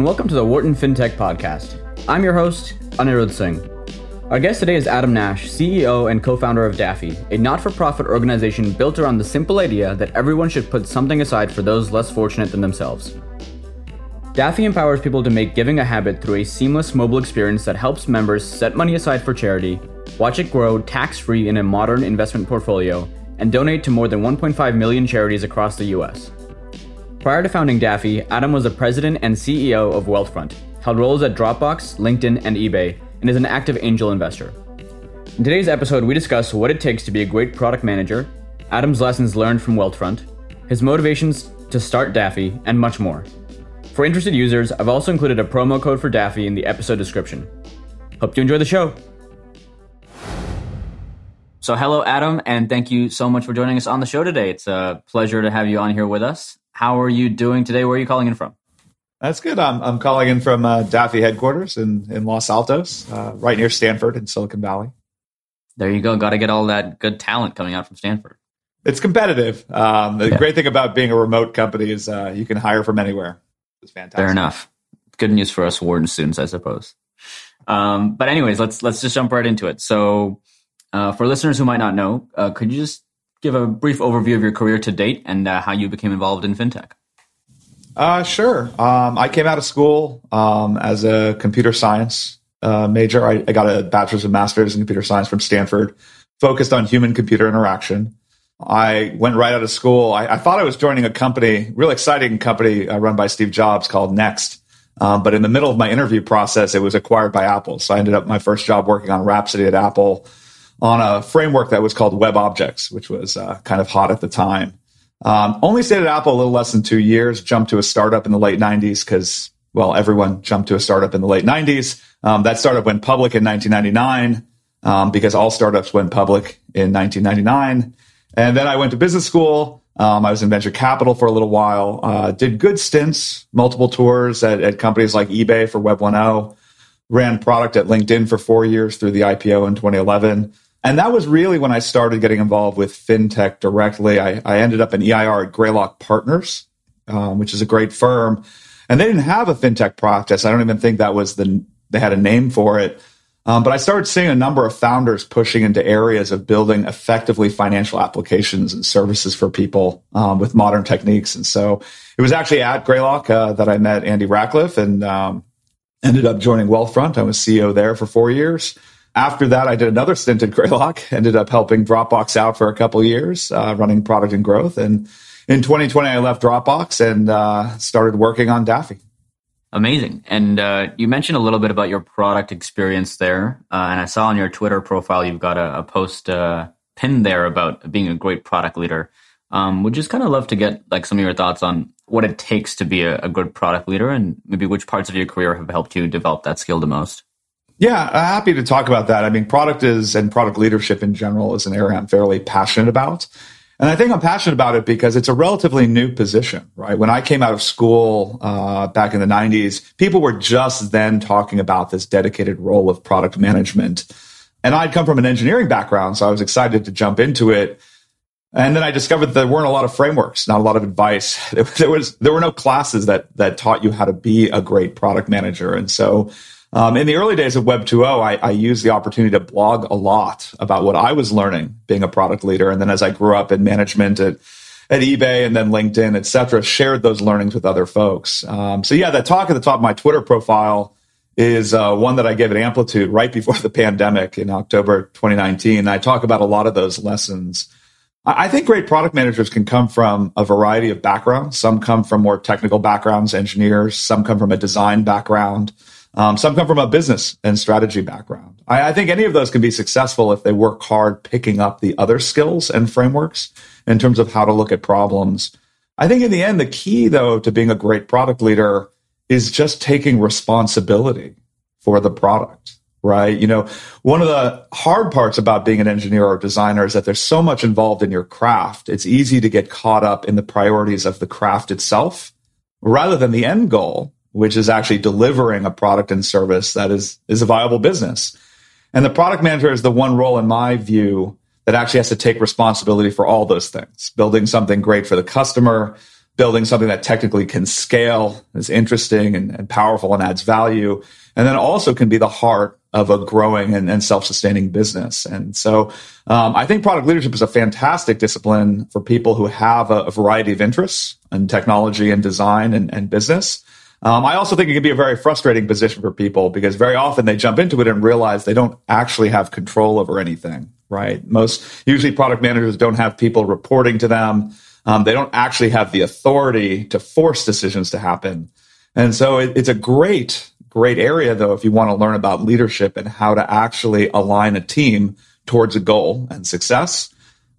and welcome to the Wharton FinTech Podcast. I'm your host, Anirudh Singh. Our guest today is Adam Nash, CEO and co founder of Daffy, a not for profit organization built around the simple idea that everyone should put something aside for those less fortunate than themselves. Daffy empowers people to make giving a habit through a seamless mobile experience that helps members set money aside for charity, watch it grow tax free in a modern investment portfolio, and donate to more than 1.5 million charities across the US. Prior to founding Daffy, Adam was the president and CEO of Wealthfront, held roles at Dropbox, LinkedIn, and eBay, and is an active angel investor. In today's episode, we discuss what it takes to be a great product manager, Adam's lessons learned from Wealthfront, his motivations to start Daffy, and much more. For interested users, I've also included a promo code for Daffy in the episode description. Hope you enjoy the show. So, hello, Adam, and thank you so much for joining us on the show today. It's a pleasure to have you on here with us. How are you doing today? Where are you calling in from? That's good. I'm, I'm calling in from uh, Daffy headquarters in, in Los Altos, uh, right near Stanford in Silicon Valley. There you go. Got to get all that good talent coming out from Stanford. It's competitive. Um, the yeah. great thing about being a remote company is uh, you can hire from anywhere. It's fantastic. Fair enough. Good news for us Wharton students, I suppose. Um, but anyways, let's let's just jump right into it. So, uh, for listeners who might not know, uh, could you just give a brief overview of your career to date and uh, how you became involved in fintech? Uh, sure. Um, I came out of school um, as a computer science uh, major. I, I, got a bachelor's and master's in computer science from Stanford, focused on human computer interaction. I went right out of school. I, I, thought I was joining a company, real exciting company uh, run by Steve Jobs called Next. Um, but in the middle of my interview process, it was acquired by Apple. So I ended up my first job working on Rhapsody at Apple on a framework that was called Web Objects, which was uh, kind of hot at the time. Um, only stayed at Apple a little less than two years, jumped to a startup in the late 90s because, well, everyone jumped to a startup in the late 90s. Um, that startup went public in 1999 um, because all startups went public in 1999. And then I went to business school. Um, I was in venture capital for a little while, uh, did good stints, multiple tours at, at companies like eBay for Web 1.0, ran product at LinkedIn for four years through the IPO in 2011. And that was really when I started getting involved with fintech directly. I, I ended up in EIR at Greylock Partners, um, which is a great firm. And they didn't have a fintech practice. I don't even think that was the, they had a name for it. Um, but I started seeing a number of founders pushing into areas of building effectively financial applications and services for people um, with modern techniques. And so it was actually at Greylock uh, that I met Andy Rachleff and um, ended up joining Wealthfront. I was CEO there for four years. After that, I did another stint at Greylock, ended up helping Dropbox out for a couple years, uh, running product and growth. And in 2020, I left Dropbox and uh, started working on Daffy. Amazing. And uh, you mentioned a little bit about your product experience there. Uh, and I saw on your Twitter profile, you've got a, a post uh, pinned there about being a great product leader. Um, would just kind of love to get like some of your thoughts on what it takes to be a, a good product leader and maybe which parts of your career have helped you develop that skill the most. Yeah, happy to talk about that. I mean, product is and product leadership in general is an area I'm fairly passionate about. And I think I'm passionate about it because it's a relatively new position, right? When I came out of school uh, back in the 90s, people were just then talking about this dedicated role of product management. And I'd come from an engineering background, so I was excited to jump into it. And then I discovered there weren't a lot of frameworks, not a lot of advice. There was there were no classes that that taught you how to be a great product manager. And so um, in the early days of Web 2.0, I, I used the opportunity to blog a lot about what I was learning being a product leader. And then as I grew up in management at, at eBay and then LinkedIn, et cetera, shared those learnings with other folks. Um, so yeah, that talk at the top of my Twitter profile is uh, one that I gave at Amplitude right before the pandemic in October 2019. I talk about a lot of those lessons. I think great product managers can come from a variety of backgrounds. Some come from more technical backgrounds, engineers. Some come from a design background. Um, some come from a business and strategy background. I, I, think any of those can be successful if they work hard picking up the other skills and frameworks in terms of how to look at problems. I think in the end, the key though to being a great product leader is just taking responsibility for the product, right? You know, one of the hard parts about being an engineer or designer is that there's so much involved in your craft. It's easy to get caught up in the priorities of the craft itself rather than the end goal, which is actually delivering a product and service that is is a viable business. And the product manager is the one role in my view that actually has to take responsibility for all those things, building something great for the customer, building something that technically can scale, is interesting and, and powerful and adds value, and then also can be the heart of a growing and, and self-sustaining business. And so um, I think product leadership is a fantastic discipline for people who have a, a variety of interests in technology and design and, and business. Um, I also think it can be a very frustrating position for people because very often they jump into it and realize they don't actually have control over anything, right? Most usually product managers don't have people reporting to them. Um, they don't actually have the authority to force decisions to happen. And so it, it's a great, great area, though, if you want to learn about leadership and how to actually align a team towards a goal and success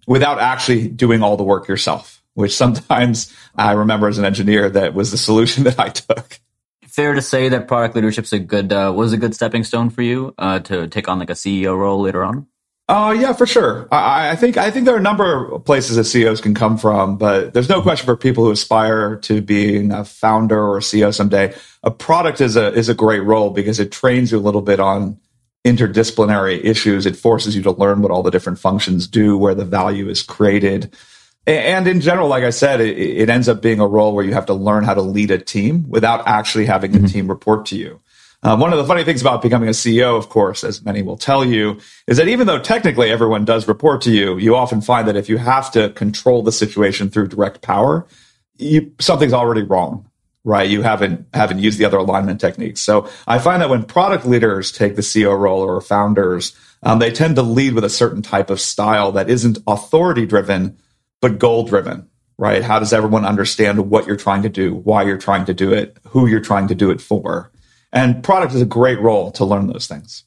without actually doing all the work yourself which sometimes I remember as an engineer that was the solution that I took. Fair to say that product leadership's a good uh, was a good stepping stone for you uh, to take on like a CEO role later on. Oh uh, yeah, for sure. I, I, think I think there are a number of places that CEOs can come from, but there's no question for people who aspire to being a founder or a CEO someday. A product is a is a great role because it trains you a little bit on interdisciplinary issues. It forces you to learn what all the different functions do, where the value is created. And in general, like I said, it, it, ends up being a role where you have to learn how to lead a team without actually having the mm-hmm. team report to you. Um, one of the funny things about becoming a CEO, of course, as many will tell you, is that even though technically everyone does report to you, you often find that if you have to control the situation through direct power, you, something's already wrong, right? You haven't haven't used the other alignment techniques. So I find that when product leaders take the CEO role or founders, um, they tend to lead with a certain type of style that isn't authority driven, but goal driven, right? How does everyone understand what you're trying to do, why you're trying to do it, who you're trying to do it for? And product is a great role to learn those things.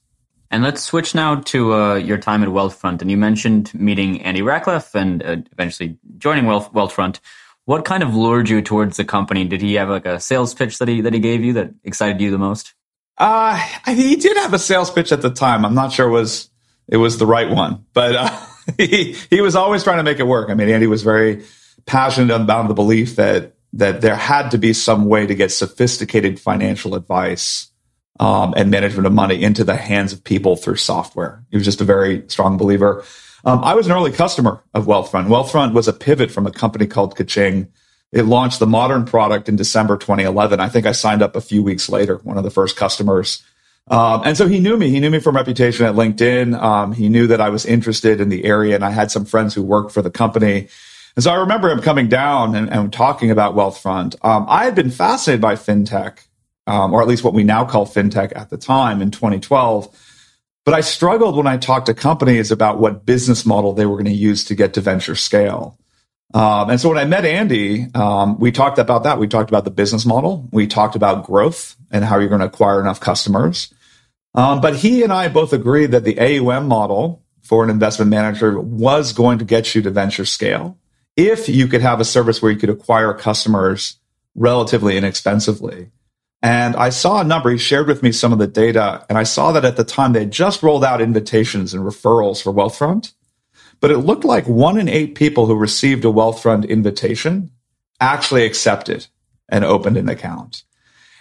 And let's switch now to uh, your time at Wealthfront. And you mentioned meeting Andy Rachleff and uh, eventually joining Wealth, Wealthfront. What kind of lured you towards the company? Did he have like a sales pitch that he that he gave you that excited you the most? Uh, he did have a sales pitch at the time. I'm not sure it was it was the right one, but uh, he, he was always trying to make it work. I mean, Andy was very passionate about the belief that that there had to be some way to get sophisticated financial advice um, and management of money into the hands of people through software. He was just a very strong believer. Um, I was an early customer of Wealthfront. Wealthfront was a pivot from a company called Kaching. It launched the modern product in December 2011. I think I signed up a few weeks later, one of the first customers. Um, and so he knew me. He knew me from reputation at LinkedIn. Um, he knew that I was interested in the area, and I had some friends who worked for the company. And so I remember him coming down and, and talking about Wealthfront. Um, I had been fascinated by fintech, um, or at least what we now call fintech at the time in 2012. But I struggled when I talked to companies about what business model they were going to use to get to venture scale. Um, and so when I met Andy, um, we talked about that. We talked about the business model. We talked about growth and how you're going to acquire enough customers. Um, but he and I both agreed that the AUM model for an investment manager was going to get you to venture scale if you could have a service where you could acquire customers relatively inexpensively. And I saw a number, he shared with me some of the data, and I saw that at the time they just rolled out invitations and referrals for Wealthfront. But it looked like one in eight people who received a Wealthfront invitation actually accepted and opened an account.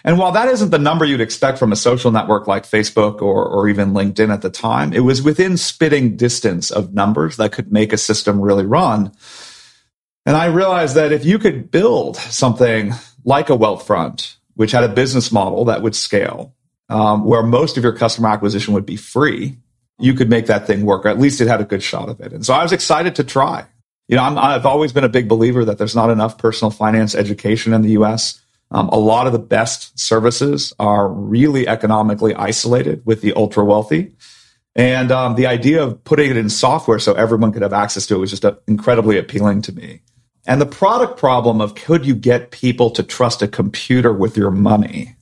And while that isn't the number you'd expect from a social network like Facebook or, or even LinkedIn at the time, it was within spitting distance of numbers that could make a system really run. And I realized that if you could build something like a Wealthfront, which had a business model that would scale, um, where most of your customer acquisition would be free, you could make that thing work, or at least it had a good shot of it. And so I was excited to try. You know, i have always been a big believer that there's not enough personal finance education in the US. Um, a lot of the best services are really economically isolated with the ultra wealthy. And um, the idea of putting it in software so everyone could have access to it was just uh, incredibly appealing to me. And the product problem of could you get people to trust a computer with your money?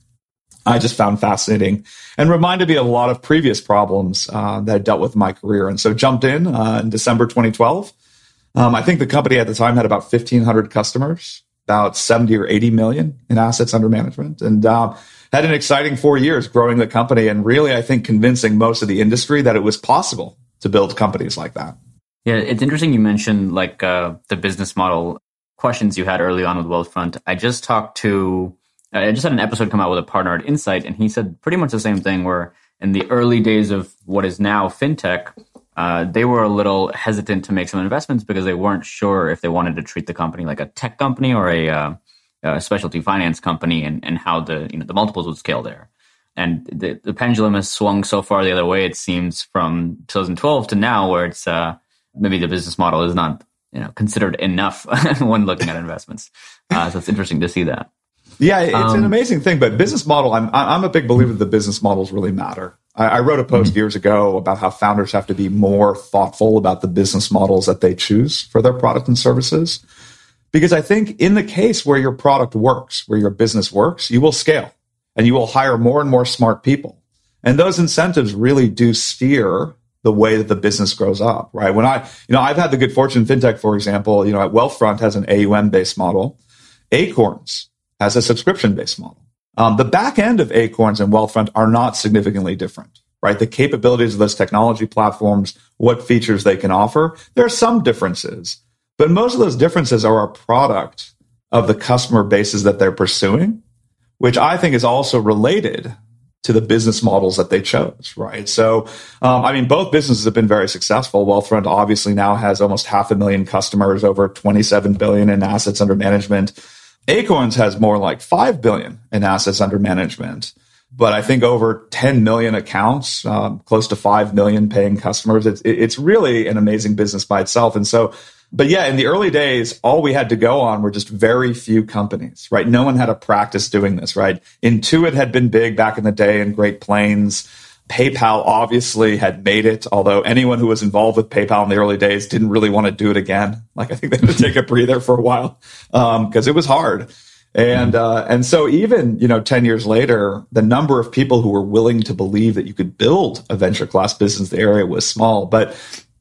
I just found fascinating and reminded me of a lot of previous problems uh, that I dealt with in my career. And so jumped in uh, in December 2012. Um, I think the company at the time had about 1,500 customers about 70 or 80 million in assets under management and uh, had an exciting four years growing the company and really, I think, convincing most of the industry that it was possible to build companies like that. Yeah, it's interesting you mentioned like uh, the business model questions you had early on with Wealthfront. I just talked to, I just had an episode come out with a partner at Insight, and he said pretty much the same thing where in the early days of what is now fintech, uh, they were a little hesitant to make some investments because they weren't sure if they wanted to treat the company like a tech company or a, uh, a specialty finance company, and, and how the you know the multiples would scale there. And the, the pendulum has swung so far the other way. It seems from 2012 to now, where it's uh, maybe the business model is not you know considered enough when looking at investments. Uh, so it's interesting to see that. Yeah, it's um, an amazing thing. But business model, I'm I'm a big believer that the business models really matter. I, I wrote a post mm-hmm. years ago about how founders have to be more thoughtful about the business models that they choose for their product and services. Because I think in the case where your product works, where your business works, you will scale and you will hire more and more smart people. And those incentives really do steer the way that the business grows up, right? When I, you know, I've had the good fortune fintech, for example, you know, at Wealthfront has an AUM based model. Acorns has a subscription based model. Um, the back end of Acorns and Wealthfront are not significantly different, right? The capabilities of those technology platforms, what features they can offer, there are some differences, but most of those differences are a product of the customer bases that they're pursuing, which I think is also related to the business models that they chose, right? So, um, I mean, both businesses have been very successful. Wealthfront obviously now has almost half a million customers, over 27 billion in assets under management. Acorns has more like 5 billion in assets under management, but I think over 10 million accounts, um, close to 5 million paying customers. It's, it's really an amazing business by itself. And so, but yeah, in the early days, all we had to go on were just very few companies, right? No one had a practice doing this, right? Intuit had been big back in the day in Great Plains. PayPal obviously had made it, although anyone who was involved with PayPal in the early days didn't really want to do it again. Like I think they had to take a breather for a while because um, it was hard. And uh, and so even you know ten years later, the number of people who were willing to believe that you could build a venture class business in the area was small. But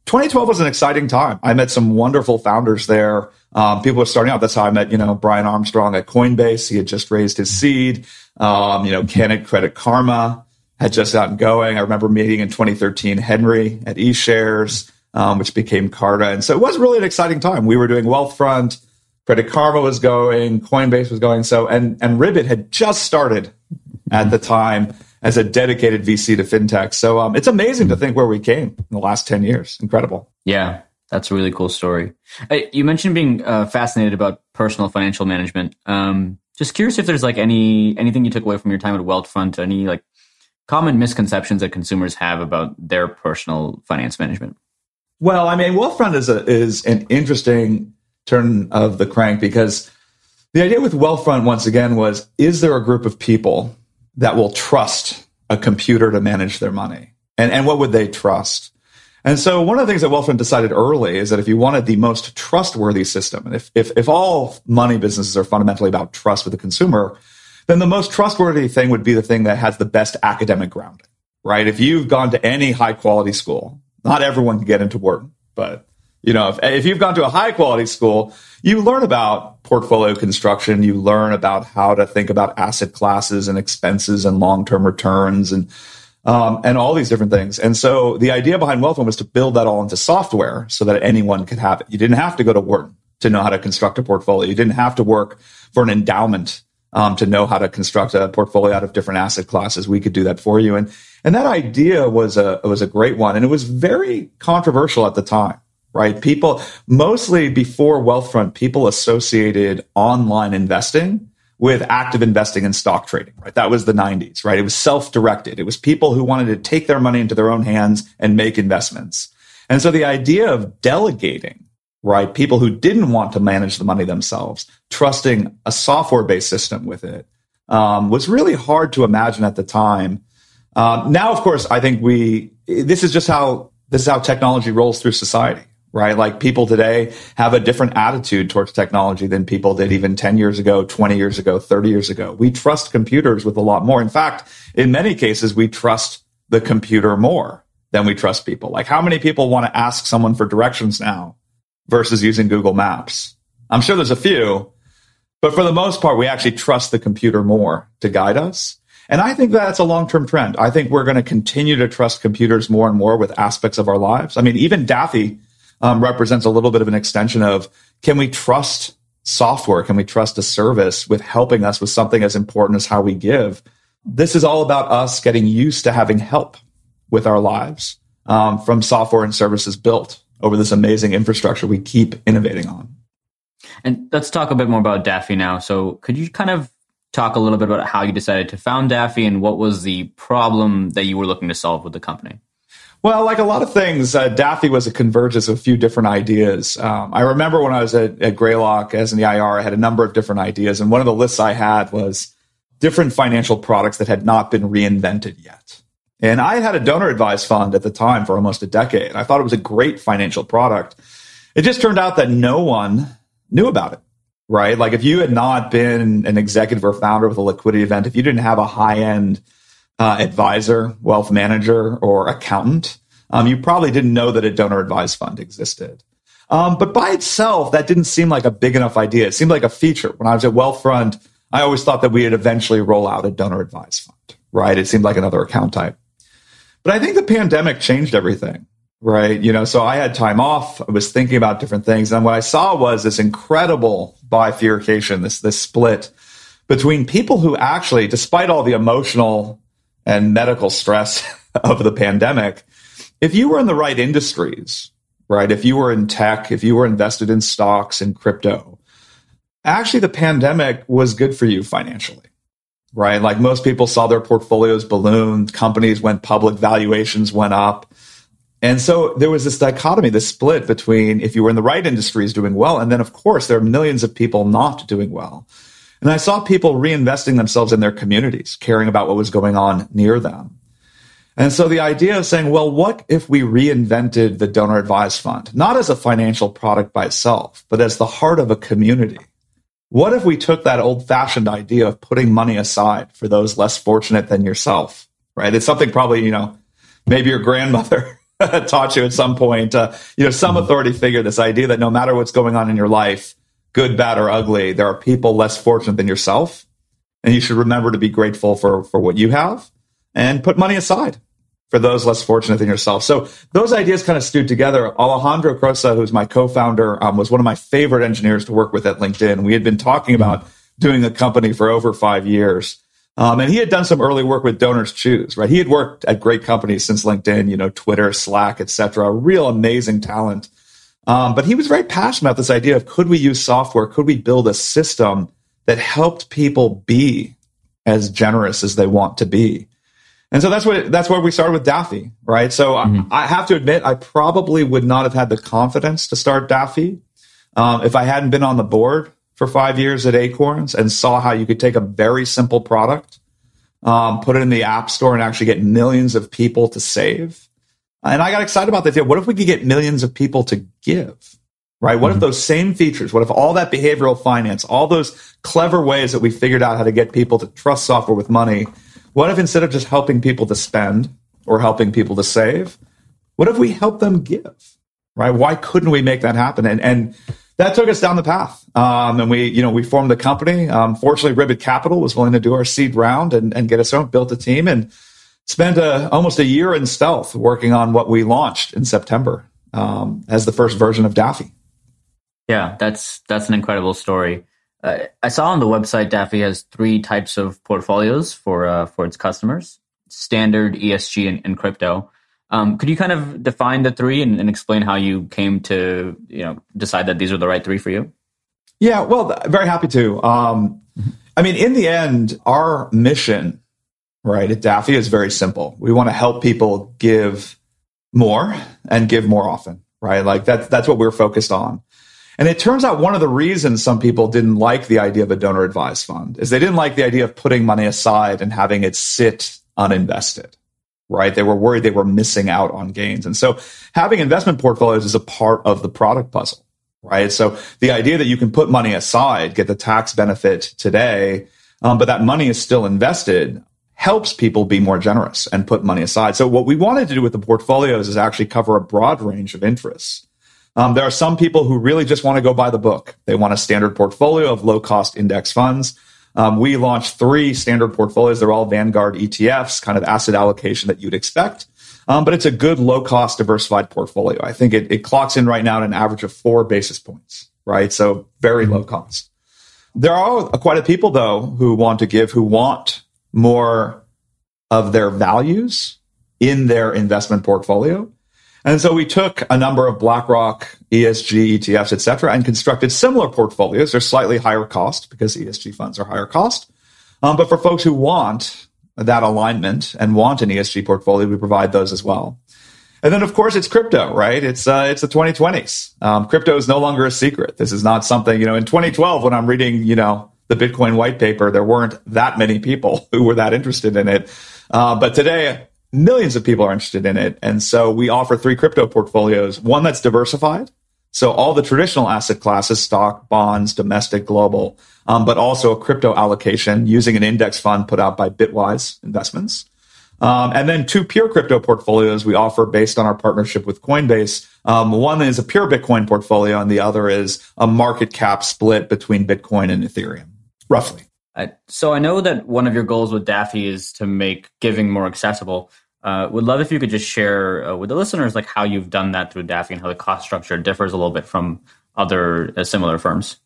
2012 was an exciting time. I met some wonderful founders there. Um, people were starting out. That's how I met you know Brian Armstrong at Coinbase. He had just raised his seed. Um, you know, Candid Credit Karma had just gotten going. I remember meeting in 2013 Henry at eShares, um, which became Carta. And so it was really an exciting time. We were doing Wealthfront, Credit Karma was going, Coinbase was going. So, and, and Ribbit had just started at the time as a dedicated VC to fintech. So um, it's amazing to think where we came in the last 10 years. Incredible. Yeah, that's a really cool story. you mentioned being uh, fascinated about personal financial management. Um, just curious if there's like any anything you took away from your time at Wealthfront, any like common misconceptions that consumers have about their personal finance management? Well, I mean, Wealthfront is a, is an interesting turn of the crank because the idea with Wealthfront once again was: is there a group of people that will trust a computer to manage their money, and and what would they trust? And so one of the things that Wealthfront decided early is that if you wanted the most trustworthy system, and if, if, if all money businesses are fundamentally about trust with the consumer, then the most trustworthy thing would be the thing that has the best academic grounding, right? If you've gone to any high quality school, not everyone can get into Wharton, but you know, if, if you've gone to a high quality school, you learn about portfolio construction, you learn about how to think about asset classes and expenses and long term returns and um, and all these different things. And so the idea behind Wealthfront was to build that all into software so that anyone could have it. You didn't have to go to Wharton to know how to construct a portfolio. You didn't have to work for an endowment um, to know how to construct a portfolio out of different asset classes. We could do that for you. And, and that idea was a, was a great one. And it was very controversial at the time, right? People, mostly before Wealthfront, people associated online investing with active investing and stock trading, right? That was the 90s, right? It was self directed. It was people who wanted to take their money into their own hands and make investments. And so the idea of delegating right? People who didn't want to manage the money themselves, trusting a software based system with it, um, was really hard to imagine at the time. Um, now, of course, I think we, this is just how, this is how technology rolls through society, right? Like people today have a different attitude towards technology than people did even 10 years ago, 20 years ago, 30 years ago. We trust computers with a lot more. In fact, in many cases, we trust the computer more than we trust people. Like how many people want to ask someone for directions now versus using Google Maps. I'm sure there's a few, but for the most part, we actually trust the computer more to guide us. And I think that's a long term trend. I think we're going to continue to trust computers more and more with aspects of our lives. I mean, even Daffy um, represents a little bit of an extension of can we trust software? Can we trust a service with helping us with something as important as how we give? This is all about us getting used to having help with our lives um, from software and services built over this amazing infrastructure we keep innovating on. And let's talk a bit more about Daffy now. So, could you kind of talk a little bit about how you decided to found Daffy and what was the problem that you were looking to solve with the company? Well, like a lot of things, uh, Daffy was a convergence of a few different ideas. Um, I remember when I was at, at Greylock as an EIR, I had a number of different ideas. And one of the lists I had was different financial products that had not been reinvented yet. And I had a donor advised fund at the time for almost a decade. I thought it was a great financial product. It just turned out that no one knew about it, right? Like if you had not been an executive or founder with a liquidity event, if you didn't have a high end uh, advisor, wealth manager, or accountant, um, you probably didn't know that a donor advised fund existed. Um, but by itself, that didn't seem like a big enough idea. It seemed like a feature. When I was at Wealthfront, I always thought that we would eventually roll out a donor advised fund, right? It seemed like another account type. But I think the pandemic changed everything, right? You know, so I had time off. I was thinking about different things. And what I saw was this incredible bifurcation, this, this split between people who actually, despite all the emotional and medical stress of the pandemic, if you were in the right industries, right? If you were in tech, if you were invested in stocks and crypto, actually the pandemic was good for you financially, right? Like most people saw their portfolios balloon, companies went public, valuations went up. And so there was this dichotomy, this split between if you were in the right industries doing well, and then of course there are millions of people not doing well. And I saw people reinvesting themselves in their communities, caring about what was going on near them. And so the idea of saying, well, what if we reinvented the donor advised fund, not as a financial product by itself, but as the heart of a community? What if we took that old fashioned idea of putting money aside for those less fortunate than yourself, right? It's something probably, you know, maybe your grandmother taught you at some point, uh, you know, some authority figure, this idea that no matter what's going on in your life, good, bad, or ugly, there are people less fortunate than yourself. And you should remember to be grateful for, for what you have and put money aside for those less fortunate than yourself. So those ideas kind of stewed together. Alejandro Crosa, who's my co-founder, um, was one of my favorite engineers to work with at LinkedIn. We had been talking about doing a company for over five years. Um, and he had done some early work with Donors Choose, right? He had worked at great companies since LinkedIn, you know, Twitter, Slack, etc. Real amazing talent. Um, but he was very passionate about this idea of could we use software? Could we build a system that helped people be as generous as they want to be? And so that's what that's where we started with Daffy, right? So mm-hmm. I, I, have to admit, I probably would not have had the confidence to start Daffy um, if I hadn't been on the board for five years at Acorns and saw how you could take a very simple product, um, put it in the App Store, and actually get millions of people to save. And I got excited about that. What if we could get millions of people to give? Right? What mm-hmm. if those same features, what if all that behavioral finance, all those clever ways that we figured out how to get people to trust software with money, what if instead of just helping people to spend or helping people to save, what if we help them give? Right? Why couldn't we make that happen? And, and that took us down the path. Um, and we, you know, we formed a company. Um, fortunately, Ribbit Capital was willing to do our seed round and, and get us on, built a team and spent a, almost a year in stealth working on what we launched in September um, as the first version of Daffy. Yeah, that's that's an incredible story. Uh, I saw on the website Daffy has three types of portfolios for uh, for its customers: standard, ESG, and, and crypto. Um, could you kind of define the three and, and, explain how you came to you know decide that these are the right three for you? Yeah, well, very happy to. Um, I mean, in the end, our mission, right, at Daffy is very simple. We want to help people give more and give more often, right? Like that's that's what we're focused on. And it turns out one of the reasons some people didn't like the idea of a donor advised fund is they didn't like the idea of putting money aside and having it sit uninvested right? They were worried they were missing out on gains. And so having investment portfolios is a part of the product puzzle, right? So the idea that you can put money aside, get the tax benefit today, um, but that money is still invested helps people be more generous and put money aside. So what we wanted to do with the portfolios is actually cover a broad range of interests. Um, there are some people who really just want to go by the book. They want a standard portfolio of low cost index funds. Um, we launched three standard portfolios. They're all Vanguard ETFs, kind of asset allocation that you'd expect. Um, but it's a good low cost diversified portfolio. I think it, it, clocks in right now at an average of four basis points, right? So very low cost. There are quite a people though who want to give, who want more of their values in their investment portfolio. And so we took a number of BlackRock ESG ETFs, et cetera, and constructed similar portfolios. They're slightly higher cost because ESG funds are higher cost. Um, but for folks who want that alignment and want an ESG portfolio, we provide those as well. And then, of course, it's crypto, right? It's uh, it's the 2020s. Um, crypto is no longer a secret. This is not something you know. In 2012, when I'm reading, you know, the Bitcoin white paper, there weren't that many people who were that interested in it. Uh, but today, millions of people are interested in it. And so we offer three crypto portfolios, one that's diversified. So all the traditional asset classes, stock, bonds, domestic, global, um, but also a crypto allocation using an index fund put out by Bitwise Investments. Um, and then two pure crypto portfolios we offer based on our partnership with Coinbase. Um, one is a pure Bitcoin portfolio, and the other is a market cap split between Bitcoin and Ethereum, roughly. so I know that one of your goals with Daffy is to make giving more accessible. Uh, would love if you could just share uh, with the listeners like how you've done that through Daffy and how the cost structure differs a little bit from other uh, similar firms.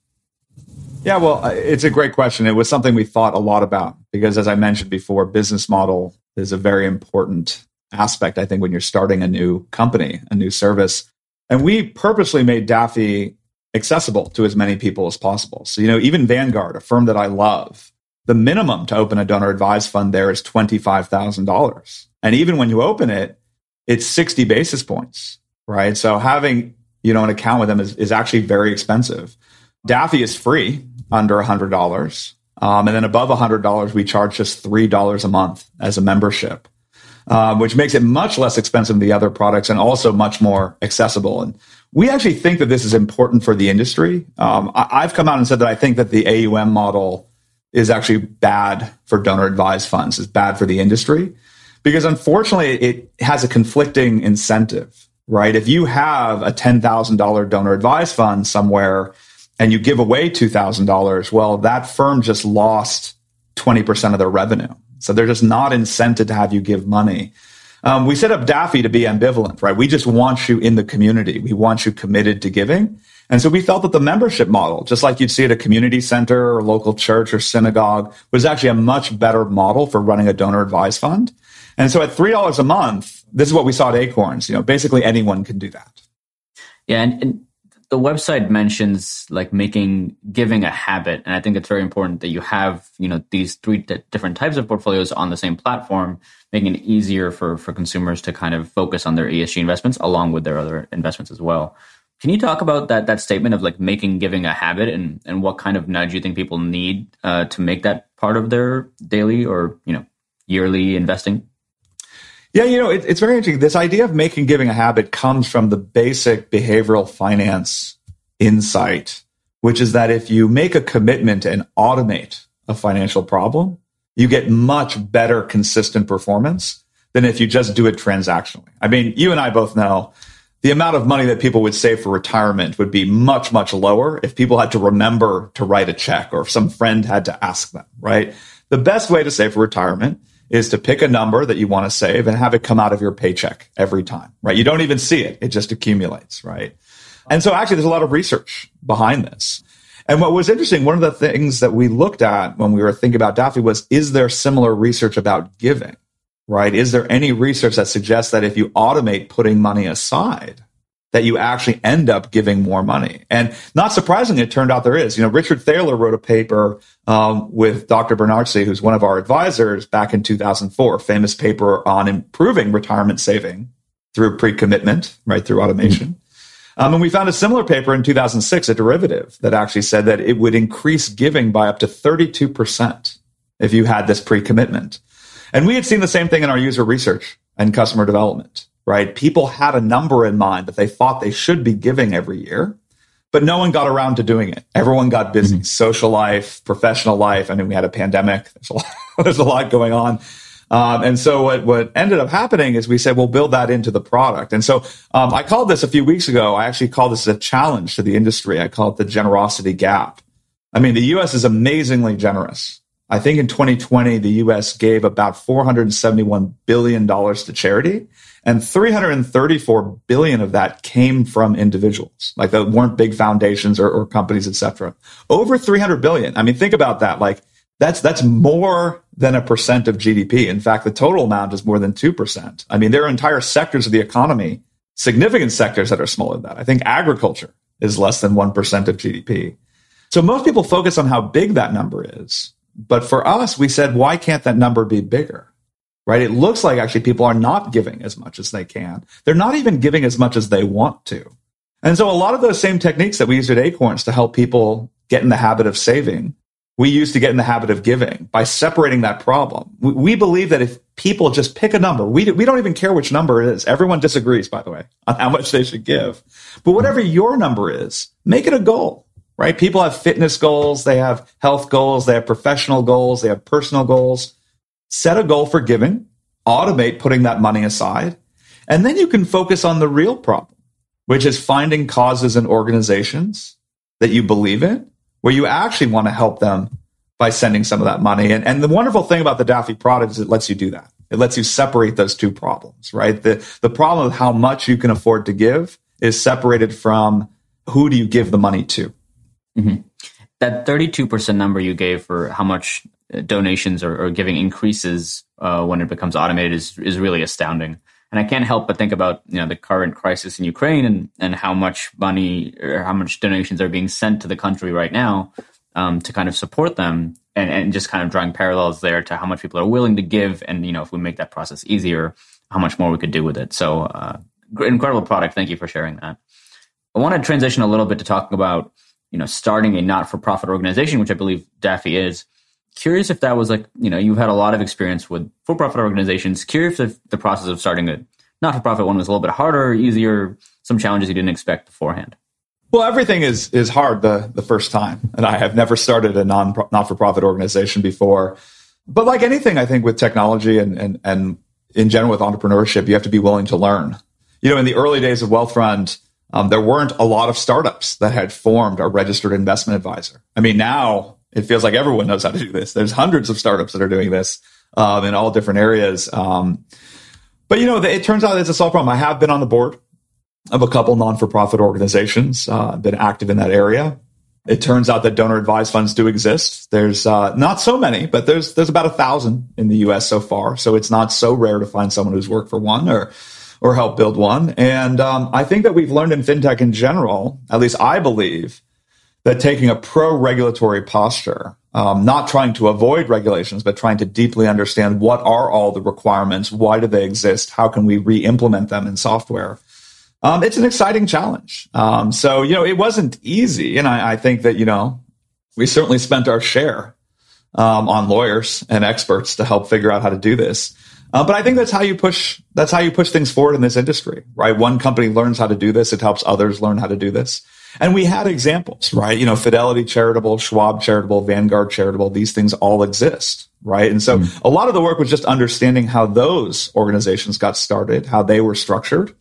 Yeah, well, uh, it's a great question. It was something we thought a lot about because, as I mentioned before, business model is a very important aspect. I think when you're starting a new company, a new service, and we purposely made Daffy accessible to as many people as possible. So, you know, even Vanguard, a firm that I love, the minimum to open a donor advised fund there is $25,000. And even when you open it, it's 60 basis points, right? So having, you know, an account with them is, is actually very expensive. Daffy is free under $100. Um, and then above $100, we charge just $3 a month as a membership, um, which makes it much less expensive than the other products and also much more accessible. And we actually think that this is important for the industry. Um, I, have come out and said that I think that the AUM model is actually bad for donor advised funds, is bad for the industry because unfortunately it has a conflicting incentive, right? If you have a $10,000 donor advised fund somewhere and you give away $2,000, well, that firm just lost 20% of their revenue. So they're just not incented to have you give money. Um, we set up Daffy to be ambivalent, right? We just want you in the community. We want you committed to giving. And so we felt that the membership model, just like you'd see at a community center or local church or synagogue, was actually a much better model for running a donor advised fund. And so at $3 a month, this is what we saw at Acorns. You know, basically anyone can do that. Yeah. And, and the website mentions like making giving a habit. And I think it's very important that you have, you know, these three different types of portfolios on the same platform, making it easier for, for consumers to kind of focus on their ESG investments along with their other investments as well. Can you talk about that that statement of like making giving a habit and and what kind of nudge you think people need uh, to make that part of their daily or you know yearly investing? Yeah, you know, it, it's very interesting. This idea of making giving a habit comes from the basic behavioral finance insight, which is that if you make a commitment and automate a financial problem, you get much better consistent performance than if you just do it transactionally. I mean, you and I both know the amount of money that people would save for retirement would be much, much lower if people had to remember to write a check or if some friend had to ask them, right? The best way to save for retirement is to pick a number that you want to save and have it come out of your paycheck every time, right? You don't even see it. It just accumulates, right? And so actually there's a lot of research behind this. And what was interesting, one of the things that we looked at when we were thinking about Daffy was, is there similar research about giving, right? Is there any research that suggests that if you automate putting money aside, that you actually end up giving more money. And not surprisingly, it turned out there is. You know, Richard Thaler wrote a paper um, with Dr. Benartzi, who's one of our advisors, back in 2004, famous paper on improving retirement saving through pre-commitment, right, through automation. Mm-hmm. Um, and we found a similar paper in 2006, a derivative that actually said that it would increase giving by up to 32% if you had this pre-commitment. And we had seen the same thing in our user research and customer development right? People had a number in mind that they thought they should be giving every year, but no one got around to doing it. Everyone got busy, mm-hmm. social life, professional life. I mean, we had a pandemic. There's a lot, there's a lot going on. Um, and so what, what ended up happening is we said, we'll build that into the product. And so um, I called this a few weeks ago. I actually called this a challenge to the industry. I call it the generosity gap. I mean, the U.S. is amazingly generous. I think in 2020, the U.S. gave about $471 billion to charity. And 334 billion of that came from individuals, like that weren't big foundations or, or companies, et cetera. Over 300 billion. I mean, think about that. Like that's, that's more than a percent of GDP. In fact, the total amount is more than 2%. I mean, there are entire sectors of the economy significant sectors that are smaller than that. I think agriculture is less than 1% of GDP. So most people focus on how big that number is. But for us, we said, why can't that number be bigger? Right? It looks like actually people are not giving as much as they can. They're not even giving as much as they want to. And so a lot of those same techniques that we use at Acorns to help people get in the habit of saving, we use to get in the habit of giving by separating that problem. We, we believe that if people just pick a number, we, we don't even care which number it is. Everyone disagrees, by the way, on how much they should give. But whatever your number is, make it a goal right? People have fitness goals, they have health goals, they have professional goals, they have personal goals. Set a goal for giving, automate putting that money aside, and then you can focus on the real problem, which is finding causes and organizations that you believe in, where you actually want to help them by sending some of that money. And, and the wonderful thing about the Daffy product is it lets you do that. It lets you separate those two problems, right? The, the problem of how much you can afford to give is separated from who do you give the money to? Mm-hmm. That 32% number you gave for how much donations or, or giving increases uh, when it becomes automated is, is really astounding. And I can't help but think about you know the current crisis in Ukraine and, and how much money or how much donations are being sent to the country right now um, to kind of support them and, and just kind of drawing parallels there to how much people are willing to give and you know if we make that process easier how much more we could do with it so uh, incredible product thank you for sharing that I want to transition a little bit to talking about you know, starting a not-for-profit organization, which I believe Daffy is. Curious if that was like, you know, you've had a lot of experience with for-profit organizations. Curious if the process of starting a not-for-profit one was a little bit harder, easier, some challenges you didn't expect beforehand. Well, everything is is hard the the first time, and I have never started a non not for profit organization before. But like anything, I think with technology and and and in general with entrepreneurship, you have to be willing to learn. You know, in the early days of Wealthfront, um, there weren't a lot of startups that had formed a registered investment advisor. I mean, now it feels like everyone knows how to do this. There's hundreds of startups that are doing this um, in all different areas. Um, but you know, it turns out it's a solved problem. I have been on the board of a couple non-for-profit organizations, uh, been active in that area. It turns out that donor advised funds do exist. There's uh, not so many, but there's there's about a thousand in the U.S. so far. So it's not so rare to find someone who's worked for one or or help build one. And um, I think that we've learned in fintech in general, at least I believe, that taking a pro regulatory posture, um, not trying to avoid regulations, but trying to deeply understand what are all the requirements, why do they exist, how can we re implement them in software. Um, it's an exciting challenge. Um, so, you know, it wasn't easy. And I, I, think that, you know, we certainly spent our share um, on lawyers and experts to help figure out how to do this. Uh, but I think that's how you push. That's how you push things forward in this industry, right? One company learns how to do this; it helps others learn how to do this. And we had examples, right? You know, Fidelity Charitable, Schwab Charitable, Vanguard Charitable. These things all exist, right? And so mm. a lot of the work was just understanding how those organizations got started, how they were structured,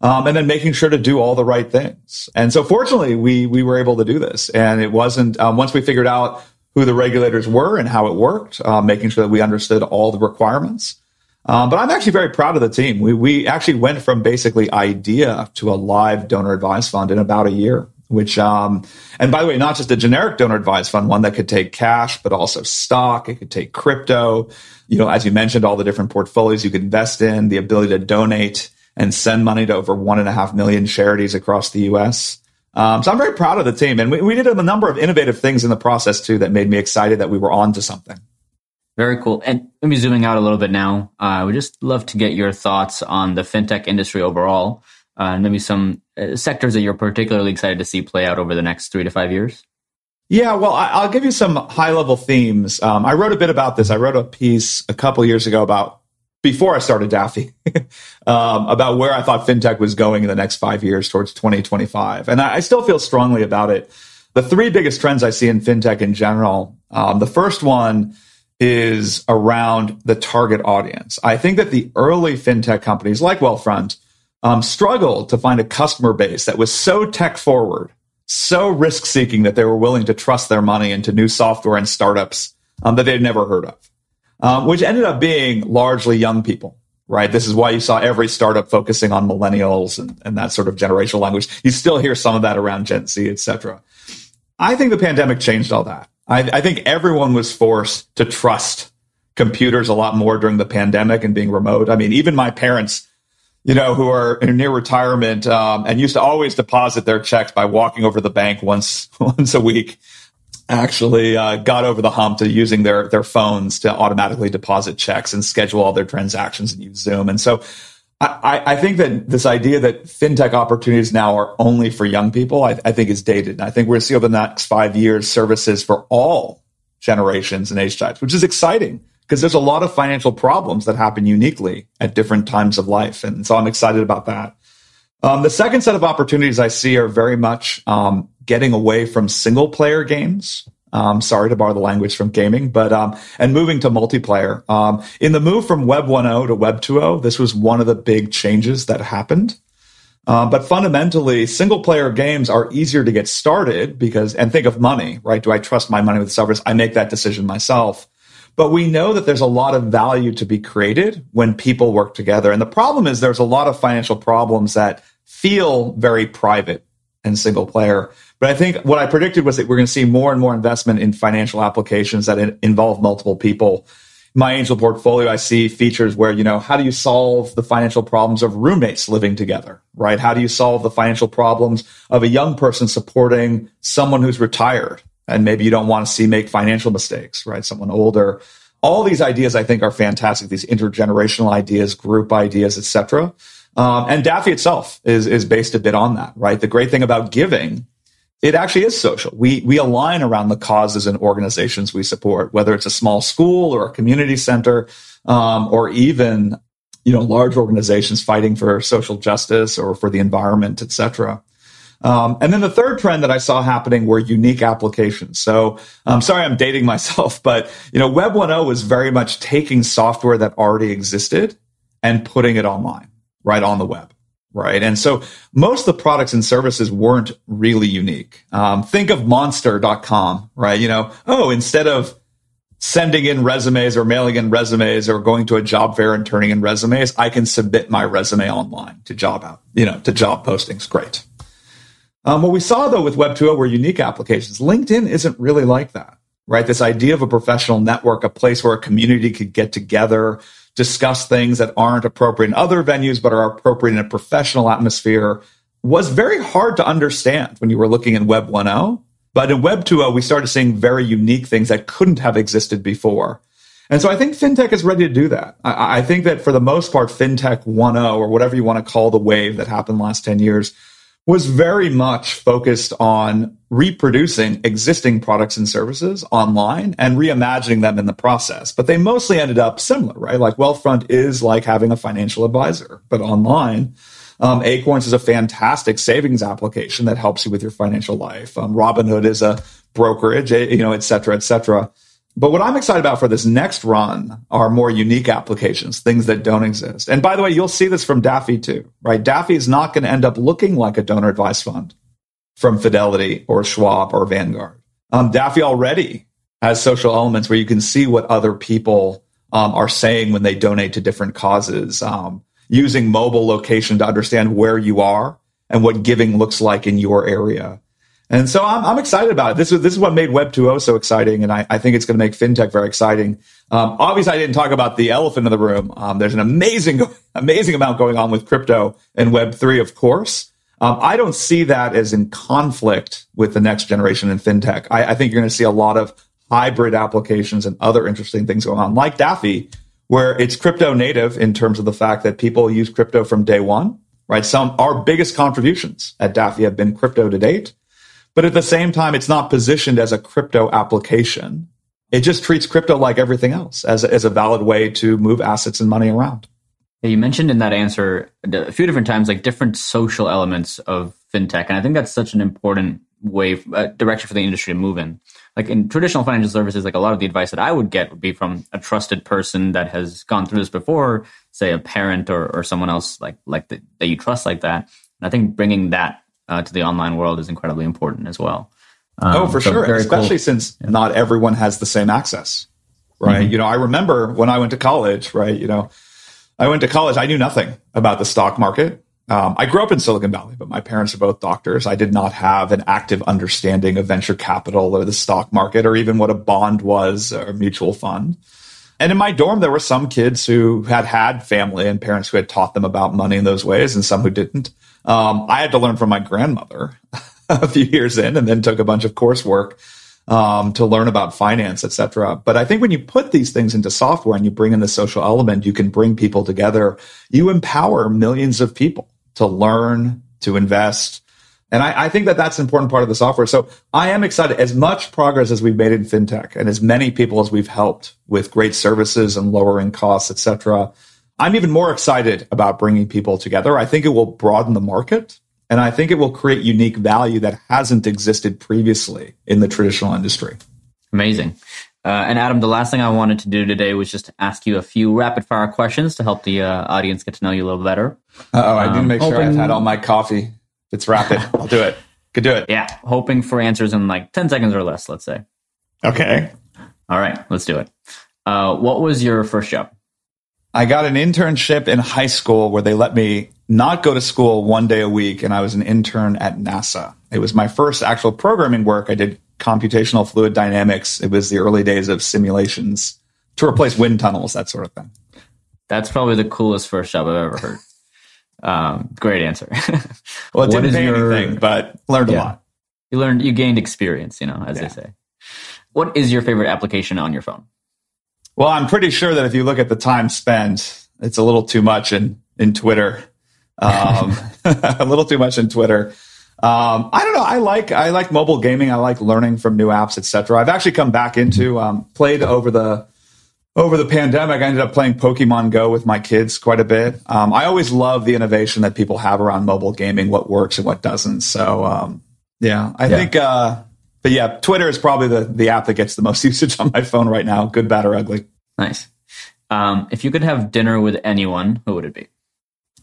um, and then making sure to do all the right things. And so, fortunately, we we were able to do this. And it wasn't um, once we figured out who the regulators were and how it worked, uh, making sure that we understood all the requirements. Um, but I'm actually very proud of the team. We we actually went from basically idea to a live donor advised fund in about a year. Which um, and by the way, not just a generic donor advised fund, one that could take cash, but also stock. It could take crypto. You know, as you mentioned, all the different portfolios you could invest in, the ability to donate and send money to over one and a half million charities across the U.S. Um, so I'm very proud of the team, and we, we did a number of innovative things in the process too that made me excited that we were on to something. Very cool. And maybe zooming out a little bit now, uh, I would just love to get your thoughts on the fintech industry overall, uh, and maybe some uh, sectors that you're particularly excited to see play out over the next three to five years. Yeah, well, I, will give you some high level themes. Um, I wrote a bit about this. I wrote a piece a couple years ago about before I started Daffy um, about where I thought fintech was going in the next five years towards 2025, and I, I still feel strongly about it. The three biggest trends I see in fintech in general. Um, the first one is around the target audience. I think that the early fintech companies like Wealthfront um, struggled to find a customer base that was so tech forward, so risk seeking that they were willing to trust their money into new software and startups um, that they'd never heard of, um, which ended up being largely young people. Right. This is why you saw every startup focusing on millennials and, and that sort of generational language. You still hear some of that around Gen Z, et cetera. I think the pandemic changed all that. I, I think everyone was forced to trust computers a lot more during the pandemic and being remote. I mean, even my parents you know, who are near retirement um, and used to always deposit their checks by walking over the bank once once a week, actually uh, got over the hump to using their their phones to automatically deposit checks and schedule all their transactions and use Zoom. And so, I, I think that this idea that fintech opportunities now are only for young people, I, I think is dated. And I think we're going to see over the next five years services for all generations and age types, which is exciting because there's a lot of financial problems that happen uniquely at different times of life. And so I'm excited about that. Um, the second set of opportunities I see are very much um, getting away from single player games. Um, sorry to borrow the language from gaming, but um, and moving to multiplayer. Um, in the move from Web 1.0 to Web 2.0, this was one of the big changes that happened. Uh, but fundamentally, single player games are easier to get started because, and think of money, right? Do I trust my money with servers? I make that decision myself. But we know that there's a lot of value to be created when people work together. And the problem is there's a lot of financial problems that feel very private and single player. But I think what I predicted was that we're going to see more and more investment in financial applications that involve multiple people. My angel portfolio, I see features where, you know, how do you solve the financial problems of roommates living together, right? How do you solve the financial problems of a young person supporting someone who's retired? and maybe you don't want to see make financial mistakes, right? Someone older. All these ideas I think are fantastic. These intergenerational ideas, group ideas, etc. Um, and Daffy itself is is based a bit on that, right? The great thing about giving, it actually is social. We we align around the causes and organizations we support, whether it's a small school or a community center, um, or even you know large organizations fighting for social justice or for the environment, etc. Um, and then the third trend that I saw happening were unique applications. So I'm sorry I'm dating myself, but you know, Web 1.0 was very much taking software that already existed and putting it online, right on the web. Right. And so most of the products and services weren't really unique. Um, think of monster.com, right? You know, oh, instead of sending in resumes or mailing in resumes or going to a job fair and turning in resumes, I can submit my resume online to job out, you know, to job postings. Great. Um, what we saw though with Web 2.0 were unique applications. LinkedIn isn't really like that, right? This idea of a professional network, a place where a community could get together, discuss things that aren't appropriate in other venues, but are appropriate in a professional atmosphere was very hard to understand when you were looking in Web 1.0. But in Web 2.0, we started seeing very unique things that couldn't have existed before. And so I think fintech is ready to do that. I, I think that for the most part, fintech 1.0 or whatever you want to call the wave that happened last 10 years was very much focused on reproducing existing products and services online and reimagining them in the process. But they mostly ended up similar, right? Like Wealthfront is like having a financial advisor, but online. Um, Acorns is a fantastic savings application that helps you with your financial life. Um, Robinhood is a brokerage, eh, you know, et cetera, et cetera. But what I'm excited about for this next run are more unique applications, things that don't exist. And by the way, you'll see this from Daffy too, right? Daffy is not going to end up looking like a donor advice fund from Fidelity or Schwab or Vanguard. Um, Daffy already has social elements where you can see what other people um, are saying when they donate to different causes, um, using mobile location to understand where you are and what giving looks like in your area. And so I'm, I'm excited about it. This is, this is what made Web 2.0 so exciting. And I, I think it's going to make fintech very exciting. Um, obviously, I didn't talk about the elephant in the room. Um, there's an amazing, amazing amount going on with crypto and Web 3, of course. Um, I don't see that as in conflict with the next generation in fintech. I, I think you're going to see a lot of hybrid applications and other interesting things going on, like Daffy, where it's crypto native in terms of the fact that people use crypto from day one, right? Some, our biggest contributions at Daffy have been crypto to date. But at the same time, it's not positioned as a crypto application. It just treats crypto like everything else as a, as a valid way to move assets and money around. You mentioned in that answer a few different times, like different social elements of fintech. And I think that's such an important way, uh, direction for the industry to move in. Like in traditional financial services, like a lot of the advice that I would get would be from a trusted person that has gone through this before, say a parent or, or someone else like, like the, that you trust like that. And I think bringing that uh, to the online world is incredibly important as well. Um, oh, for so sure, especially cool. since yeah. not everyone has the same access, right? Mm-hmm. You know, I remember when I went to college, right? You know, I went to college, I knew nothing about the stock market. Um, I grew up in Silicon Valley, but my parents are both doctors. I did not have an active understanding of venture capital or the stock market or even what a bond was or a mutual fund. and in my dorm, there were some kids who had had family and parents who had taught them about money in those ways, and some who didn't. Um, I had to learn from my grandmother a few years in, and then took a bunch of coursework um, to learn about finance, etc. But I think when you put these things into software and you bring in the social element, you can bring people together. You empower millions of people to learn, to invest. And I, I, think that that's an important part of the software. So I am excited. As much progress as we've made in fintech, and as many people as we've helped with great services and lowering costs, etc. I'm even more excited about bringing people together. I think it will broaden the market and I think it will create unique value that hasn't existed previously in the traditional industry. Amazing. Uh, and Adam, the last thing I wanted to do today was just to ask you a few rapid fire questions to help the uh, audience get to know you a little better. Oh, I didn't um, make sure hoping... I've had all my coffee. It's rapid. I'll do it. Could do it. Yeah, hoping for answers in like ten seconds or less. Let's say. Okay. All right, let's do it. Uh, what was your first job? I got an internship in high school where they let me not go to school one day a week, and I was an intern at NASA. It was my first actual programming work. I did computational fluid dynamics. It was the early days of simulations to replace wind tunnels, that sort of thing. That's probably the coolest first job I've ever heard. Um, great answer. well, it didn't pay your, anything, but learned yeah, a lot. You learned, you gained experience, you know, as yeah. they say. What is your favorite application on your phone? Well, I'm pretty sure that if you look at the time spent, it's a little too much in, in Twitter. Um, a little too much in Twitter. Um, I don't know. I like I like mobile gaming. I like learning from new apps, etc. I've actually come back into um, played over the over the pandemic. I ended up playing Pokemon Go with my kids quite a bit. Um, I always love the innovation that people have around mobile gaming, what works and what doesn't. So um, yeah, I yeah. think uh, but yeah, Twitter is probably the the app that gets the most usage on my phone right now, good, bad, or ugly. Nice. Um, if you could have dinner with anyone, who would it be?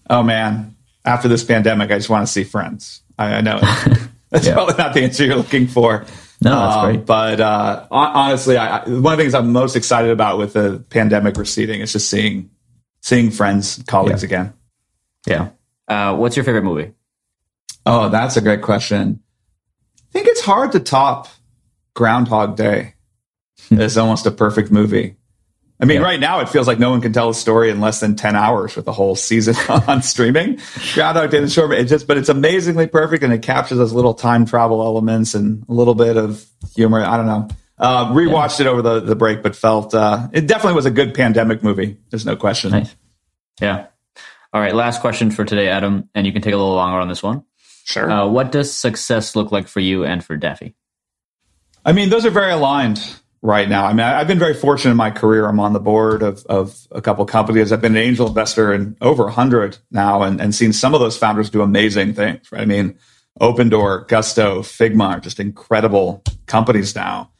Oh man, after this pandemic, I just want to see friends. I, I know that's yeah. probably not the answer you're looking for. No, that's um, great. But uh, honestly, I, one of the things I'm most excited about with the pandemic receding is just seeing seeing friends, colleagues yeah. again. Yeah. Uh, what's your favorite movie? Oh, that's a great question. I think it's hard to top Groundhog Day as almost a perfect movie. I mean, yeah. right now it feels like no one can tell a story in less than 10 hours with the whole season on streaming. Groundhog Day is short, it just, but it's amazingly perfect and it captures those little time travel elements and a little bit of humor. I don't know. Uh, rewatched yeah. it over the, the break, but felt uh, it definitely was a good pandemic movie. There's no question. Nice. Yeah. All right. Last question for today, Adam, and you can take a little longer on this one. Sure. Uh, what does success look like for you and for Daffy? I mean, those are very aligned right now. I mean, I've been very fortunate in my career. I'm on the board of, of a couple of companies. I've been an angel investor in over 100 now and, and seen some of those founders do amazing things, right? I mean, Opendoor, Gusto, Figma are just incredible companies now.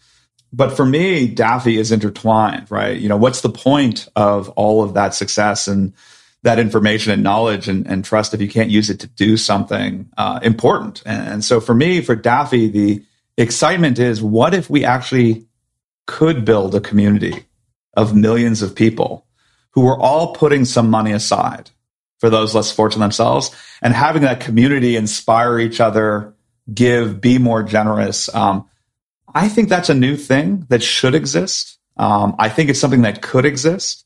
But for me, Daffy is intertwined, right? You know, what's the point of all of that success and that information and knowledge and, and trust if you can't use it to do something uh, important. And, and so for me, for Daffy, the excitement is what if we actually could build a community of millions of people who were all putting some money aside for those less fortunate themselves and having that community inspire each other, give, be more generous. Um, I think that's a new thing that should exist. Um, I think it's something that could exist.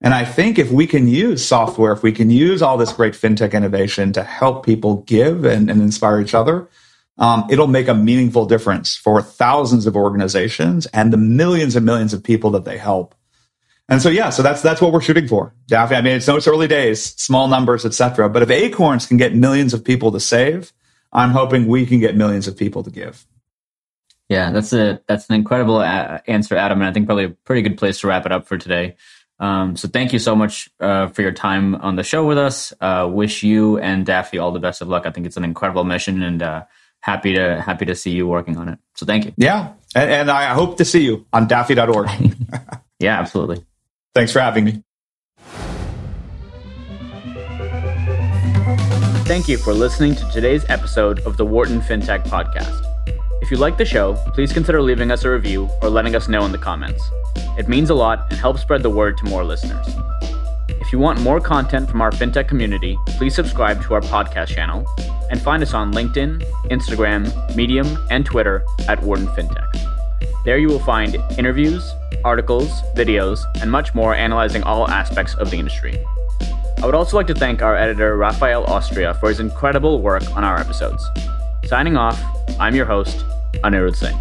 And I think if we can use software, if we can use all this great fintech innovation to help people give and, and inspire each other, um, it'll make a meaningful difference for thousands of organizations and the millions and millions of people that they help. And so, yeah, so that's that's what we're shooting for, Daffy. I mean, it's it's early days, small numbers, etc. But if Acorns can get millions of people to save, I'm hoping we can get millions of people to give. Yeah, that's a that's an incredible a- answer, Adam, and I think probably a pretty good place to wrap it up for today. Um, so thank you so much uh, for your time on the show with us. Uh, wish you and Daffy all the best of luck. I think it's an incredible mission, and uh, happy to happy to see you working on it. So thank you. Yeah, and, and I hope to see you on Daffy.org. yeah, absolutely. Thanks for having me. Thank you for listening to today's episode of the Wharton FinTech Podcast. If you like the show, please consider leaving us a review or letting us know in the comments. It means a lot and helps spread the word to more listeners. If you want more content from our fintech community, please subscribe to our podcast channel and find us on LinkedIn, Instagram, Medium, and Twitter at Wharton FinTech. There you will find interviews, articles, videos, and much more analyzing all aspects of the industry. I would also like to thank our editor, Raphael Austria, for his incredible work on our episodes. Signing off, I'm your host, Anirudh Singh.